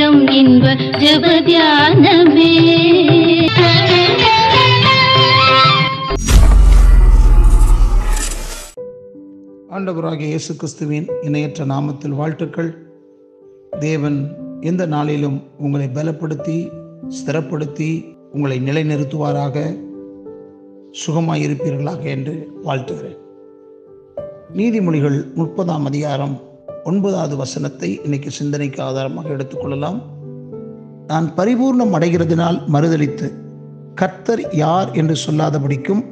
நேரம் இன்ப ஜபத்யானமே ஆண்டவராக இயேசு கிறிஸ்துவின் இணையற்ற நாமத்தில் வாழ்த்துக்கள். தேவன் எந்த நாளிலும் உங்களை பலப்படுத்தி ஸ்திரப்படுத்தி உங்களை நிலைநிறுத்துவாராக. சுகமாயிருப்பீர்களாக என்று வாழ்த்துகிறேன். நீதிமொழிகள் முப்பதாம் அதிகாரம் ஒன்பதாவது வசனத்தை இன்னைக்கு சிந்தனைக்கு ஆதாரமாக எடுத்துக்கொள்ளலாம். நான் பரிபூர்ணம் அடைகிறதினால் மறுதளித்து கர்த்தர் யார் என்று சொல்லாதபடிக்கும்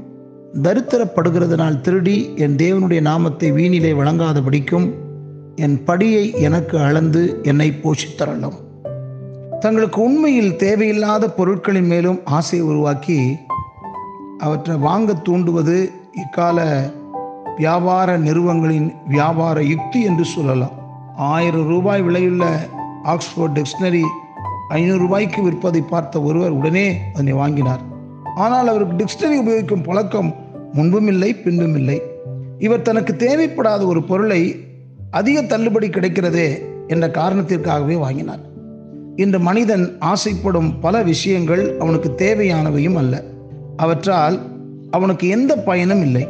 தரித்திரப்படுகிறதுனால் திருடி என் தேவனுடைய நாமத்தை வீணிலே வழங்காதபடிக்கும் என் படியை எனக்கு அளந்து என்னை போஷித்தரலாம். தங்களுக்கு உண்மையில் தேவையில்லாத பொருட்களின் மேலும் ஆசையை உருவாக்கி அவற்றை வாங்க தூண்டுவது இக்கால வியாபார நிறுவனங்களின் வியாபார யுக்தி என்று சொல்லலாம். ஆயிரம் ரூபாய் விலையுள்ள ஆக்ஸ்போர்ட் டிக்ஷனரி ஐநூறு ரூபாய்க்கு விற்பதை பார்த்த ஒருவர் உடனே அதனை வாங்கினார். ஆனால் அவருக்கு டிக்ஷனரி உபயோகிக்கும் பழக்கம் முன்பும் இல்லை பின்பும் இல்லை. இவர் தனக்கு தேவைப்படாத ஒரு பொருளை அதிக தள்ளுபடி கிடைக்கிறதே என்ற காரணத்திற்காகவே வாங்கினார். இன்று மனிதன் ஆசைப்படும் பல விஷயங்கள் அவனுக்கு தேவையானவையும் அல்ல. அவற்றால் அவனுக்கு எந்த பயனும் இல்லை.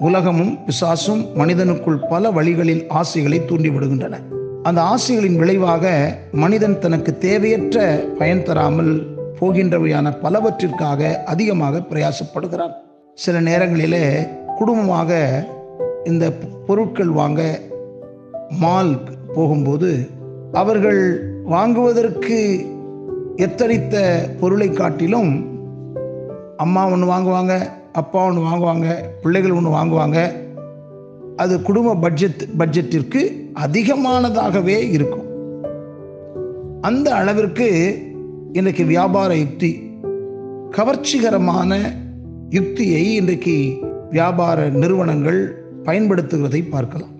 உலகமும் பிசாசும் மனிதனுக்குள் பல வழிகளில் ஆசைகளை தூண்டிவிடுகின்றன. அந்த ஆசைகளின் விளைவாக மனிதன் தனக்கு தேவையற்ற பயன் தராமல் போகின்றவையான பலவற்றிற்காக அதிகமாக பிரயாசப்படுகிறான். சில நேரங்களிலே குடும்பமாக இந்த பொருட்கள் வாங்க மால் போகும்போது அவர்கள் வாங்குவதற்கு எத்தனைத்த பொருளை காட்டிலும் அம்மா ஒன்று வாங்குவாங்க அப்பா ஒன்று வாங்குவாங்க பிள்ளைகள் ஒன்று வாங்குவாங்க. அது குடும்ப பட்ஜெட் பட்ஜெட்டிற்கு அதிகமானதாகவே இருக்கும். அந்த அளவிற்கு இன்றைக்கு வியாபார யுக்தி கவர்ச்சிகரமான யுக்தியை இன்றைக்கு வியாபார நிறுவனங்கள் பயன்படுத்துவதை பார்க்கலாம்.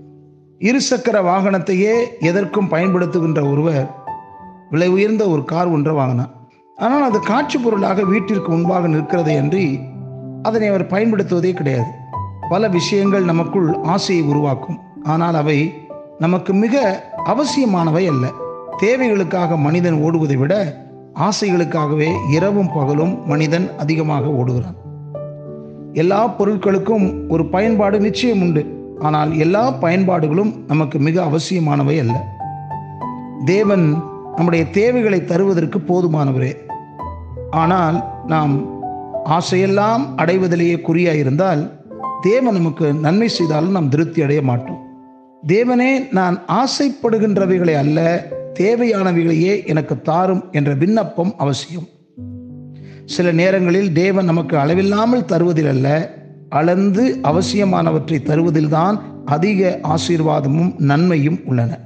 இருசக்கர வாகனத்தையே எதற்கும் பயன்படுத்துகின்ற ஒருவர் விலை உயர்ந்த ஒரு கார் ஒன்றை வாங்கினார். ஆனால் அது காட்சி பொருளாக வீட்டிற்கு முன்பாக நிற்கிறதை அன்றி அதனை அவர் பயன்படுத்துவதே கிடையாது. பல விஷயங்கள் நமக்குள் ஆசையை உருவாக்கும். ஆனால் அவை நமக்கு மிக அவசியமானவை அல்ல. தேவைகளுக்காக மனிதன் ஓடுவதை விட ஆசைகளுக்காகவே இரவும் பகலும் மனிதன் அதிகமாக ஓடுகிறான். எல்லா பொருட்களுக்கும் ஒரு பயன்பாடு நிச்சயம் உண்டு. ஆனால் எல்லா பயன்பாடுகளும் நமக்கு மிக அவசியமானவை அல்ல. தேவன் நம்முடைய தேவைகளை தருவதற்கு போதுமானவரே. ஆனால் நாம் ஆசையெல்லாம் அடைவதிலேயே குறியாயிருந்தால் தேவன் நமக்கு நன்மை செய்தாலும் நாம் திருப்தி அடைய மாட்டோம். தேவனே நான் ஆசைப்படுகின்றவைகளை அல்ல தேவையானவைகளையே எனக்கு தாரும் என்ற விண்ணப்பம் அவசியம். சில நேரங்களில் தேவன் நமக்கு அளவில்லாமல் தருவதில் அல்ல அளந்து அவசியமானவற்றை தருவதில்தான் அதிக ஆசீர்வாதமும் நன்மையும் உள்ளன.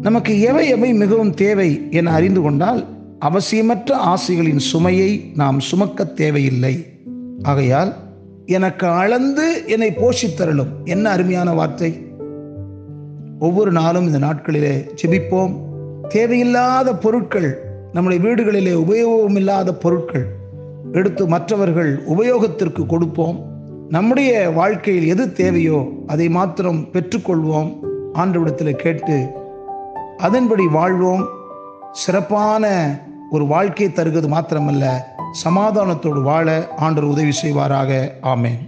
நமக்கு எவை எவை மிகவும் தேவை என அறிந்து கொண்டால் அவசியமற்ற ஆசைகளின் சுமையை நாம் சுமக்க தேவையில்லை. ஆகையால் எனக்கு அளந்து என்னை போஷித்தரலும் என்ன அருமையான வார்த்தை. ஒவ்வொரு நாளும் இந்த நாட்களிலே ஜெபிப்போம். தேவையில்லாத பொருட்கள் நம்முடைய வீடுகளிலே உபயோகமில்லாத பொருட்கள் எடுத்து மற்றவர்கள் உபயோகத்திற்கு கொடுப்போம். நம்முடைய வாழ்க்கையில் எது தேவையோ அதை மாத்திரம் பெற்றுக்கொள்வோம். ஆண்டவிடத்தில் கேட்டு அதன்படி வாழ்வோம். சிறப்பான ஒரு வாழ்க்கையை தருகிறது மாத்திரமல்ல சமாதானத்தோடு வாழ ஆண்டவர் உதவி செய்வாராக. ஆமேன்.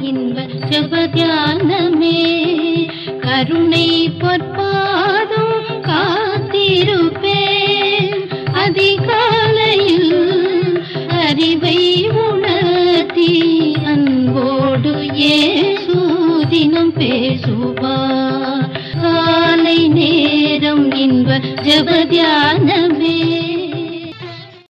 இன்ப கருணை பொற்பா பேசுவார் காலை நேரம் இன்ப ஜபத்தியானமே